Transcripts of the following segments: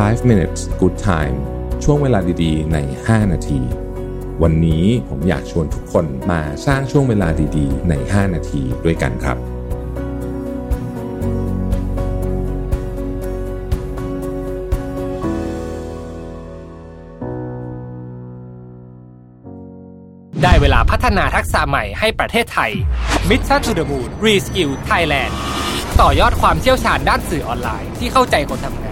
5 minutes good time ช่วงเวลาดีๆ ใน 5 นาที วันนี้ผมอยากชวนทุกคนมาสร้างช่วงเวลาดีๆ ใน 5 นาทีด้วยกันครับ ได้เวลาพัฒนาทักษะใหม่ให้ประเทศไทย Mission to the Moon Reskill Thailand ต่อยอดความเชี่ยวชาญด้านสื่อออนไลน์ที่เข้าใจคนทำงาน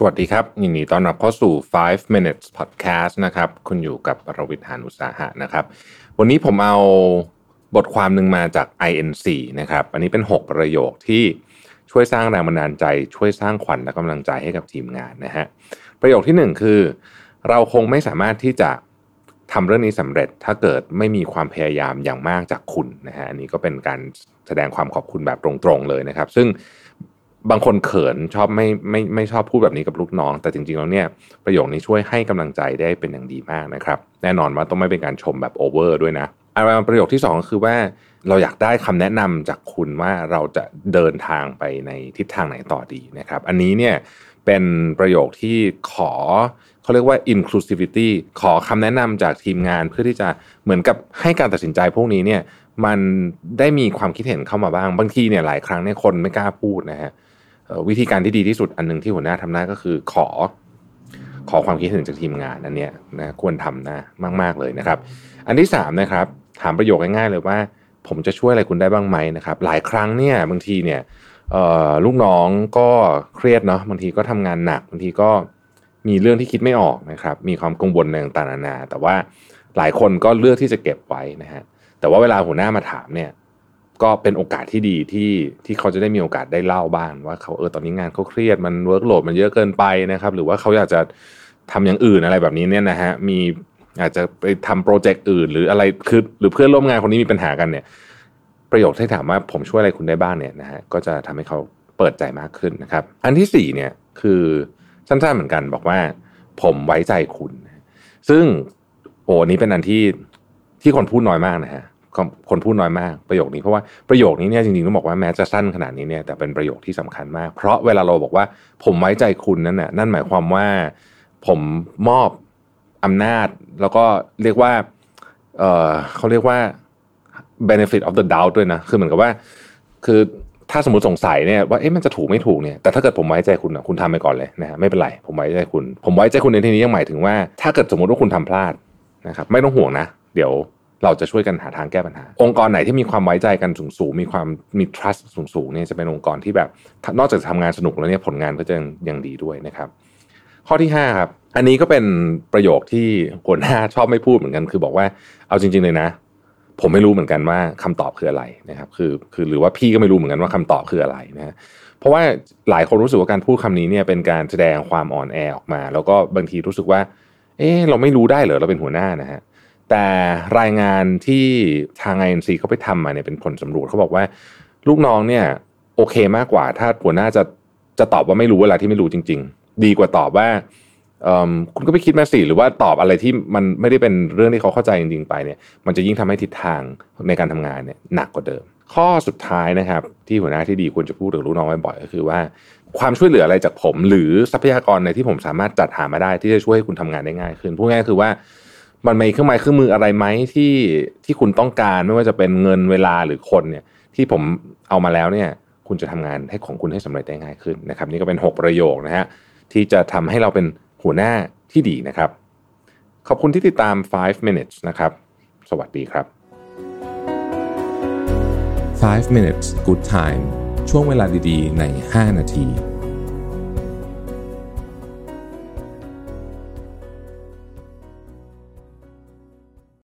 สวัสดีครับยินดีต้อนรับเข้าสู่ 5 minutes podcast นะครับ คุณอยู่กับรวิทยานุสาหะนะครับ วันนี้ผมเอาบทความหนึ่งมาจาก INC นะครับ อันนี้เป็น 6 ประโยคที่ช่วยสร้างแรงบันดาลใจ ช่วยสร้างขวัญและกำลังใจให้กับทีมงานนะฮะ ประโยคที่ 1 คือ เราคงไม่สามารถที่จะทำเรื่องนี้สำเร็จถ้าเกิดไม่มีความพยายามอย่างมากจากคุณนะฮะ อันนี้ก็เป็นการแสดงความขอบคุณแบบตรงๆเลยนะครับ ซึ่ง บางคนเขินชอบไม่ไม่ไม่ชอบพูดแบบนี้กับลูกน้อง แต่จริงๆแล้วเนี่ยประโยคนี้ช่วยให้กำลังใจได้เป็นอย่างดีมากนะครับ แน่นอนว่าต้องไม่เป็นการชมแบบโอเวอร์ด้วยนะอะไรประโยคที่ 2 ก็คือว่าเราอยากได้คำแนะนำจากคุณว่าเราจะเดินทางไปในทิศทางไหนต่อดีนะครับ อันนี้เนี่ยเป็นประโยคที่ขอเขาเรียกว่า inclusivity ขอคำแนะนำจากทีมงานเพื่อที่จะเหมือนกับให้การตัดสินใจพวกนี้เนี่ยมันได้มีความคิดเห็นเข้ามาบ้าง บางทีเนี่ยหลายครั้งเนี่ยคนไม่กล้าพูดนะฮะ วิธีการที่ดีที่สุดอันหนึ่งที่หัวหน้าทำได้ก็คือขอ ขอความคิดเห็นจากทีมงานอันเนี้ยนะควรทำนะมาก ๆเลยนะครับ อันที่3นะครับถามประโยคง่ายๆเลยว่า ผมจะช่วยอะไรคุณได้บ้างไหมนะครับ หลายครั้งเนี่ยบางทีเนี่ยลูกน้องก็เครียดเนาะบางทีก็ทำงานหนักบางทีก็มีเรื่องที่คิดไม่ออกนะครับ มีความกังวลในต่างๆนานาแต่ว่าหลายคนก็เลือกที่จะเก็บไว้นะฮะแต่ว่าเวลาหัวหน้ามาถามเนี่ย ก็เป็นโอกาสที่ดีที่ที่เขาจะได้มีโอกาสได้เล่าบ้างว่าเขาเออตอนนี้งานเขาเครียดมัน workload มันเยอะเกินไปนะครับ หรือว่าเขาอยากจะทำอย่างอื่นอะไรแบบนี้เนี่ยนะฮะมีอาจจะไปทำโปรเจกต์อื่น หรืออะไรคือหรือเพื่อนร่วมงานคนนี้มีปัญหากันเนี่ย ประโยคที่ถามว่าผมช่วยอะไรคุณได้บ้างเนี่ยนะฮะก็จะทำให้เขาเปิดใจมากขึ้นนะครับ อันที่สี่เนี่ยคือสั้นๆเหมือนกันบอกว่า ผมไว้ใจคุณ ซึ่งโอ้นี้เป็นอันที่ที่คนพูดน้อยมากนะฮะ คนพูดน้อยมากประโยคนี้เพราะว่าประโยคนี้เนี่ยจริงๆต้องบอกว่าแม้จะสั้นขนาดนี้เนี่ยแต่เป็นประโยคที่สำคัญมาก เพราะเวลาเราบอกว่าผมไว้ใจคุณนั่นน่ะนั่นหมายความว่าผมมอบอำนาจ แล้วก็เรียกว่าเออเขาเรียกว่า benefit of the doubt ด้วยนะคือเหมือนกับว่า คือถ้าสมมติสงสัยเนี่ยว่าเอ๊ะมันจะถูกไม่ถูกเนี่ยแต่ถ้าเกิดผมไว้ใจคุณนะคุณทำไปก่อนเลยนะฮะไม่เป็นไรผมไว้ใจคุณ ผมไว้ใจคุณในที่นี้ยังหมายถึงว่า ถ้าเกิดสมมติว่าคุณทำพลาดนะครับไม่ต้องห่วงนะ เดี๋ยว เราจะช่วยกันหาทางแก้ปัญหา องค์กรไหนที่มีความไว้ใจกันสูงสูงมีความมี trust สูงสูงเนี่ยจะเป็นองค์กรที่แบบ นอกจากทำงานสนุกแล้วเนี่ยผลงานก็จะยังดีด้วยนะครับ ข้อที่5ครับอันนี้ก็เป็นประโยคที่หัวหน้าชอบไม่พูดเหมือนกัน คือบอกว่าเอาจริง ๆเลยนะ ผมไม่รู้เหมือนกันว่าคำตอบคืออะไรนะครับคือคือหรือว่าพี่ก็ไม่รู้เหมือนกันว่าคำตอบคืออะไรนะเพราะว่าหลายคนรู้สึกว่าการพูดคำนี้เนี่ยเป็นการแสดงความอ่อนแอออกมา แล้วก็บางทีรู้สึกว่า เออเราไม่รู้ได้เหรอเราเป็นหัวหน้านะฮะ แต่รายงานที่ทาง INC เขาไปทำมาเนี่ยเป็นผลสำรวจเขาบอกว่า ลูกน้องเนี่ย โอเคมากกว่า ถ้าหัวหน้าจะจะตอบว่าไม่รู้เวลาที่ไม่รู้จริง ๆ ดีกว่าตอบว่าคุณก็ไปคิดมาสิหรือว่าตอบอะไรที่มันไม่ได้เป็นเรื่องที่เขาเข้าใจจริงๆไปเนี่ย มันจะยิ่งทำให้ทิศทางในการทำงานเนี่ยหนักกว่าเดิม ข้อสุดท้ายนะครับ ที่หัวหน้าที่ดีควรจะพูดกับลูกน้องบ่อยๆก็คือว่า ความช่วยเหลืออะไรจากผม หรือทรัพยากรในที่ผมสามารถจัดหามาได้ที่จะช่วยให้คุณทำงานได้ง่ายขึ้นพูดง่ายคือว่า มันมีเครื่องไม้เครื่องมืออะไรไหมที่ที่คุณต้องการไม่ว่าจะเป็นเงินเวลาหรือคนเนี่ย ที่ผมเอามาแล้วเนี่ย คุณจะทำงานให้ของคุณให้สำเร็จได้ง่ายขึ้นนะครับ นี่ก็เป็น 6 ประโยคนะฮะที่จะทำให้เราเป็นหัวหน้าที่ดีนะครับ ขอบคุณที่ติดตาม 5 minutes นะครับ สวัสดีครับ 5 minutes good time ช่วงเวลาดีๆ ใน 5 นาที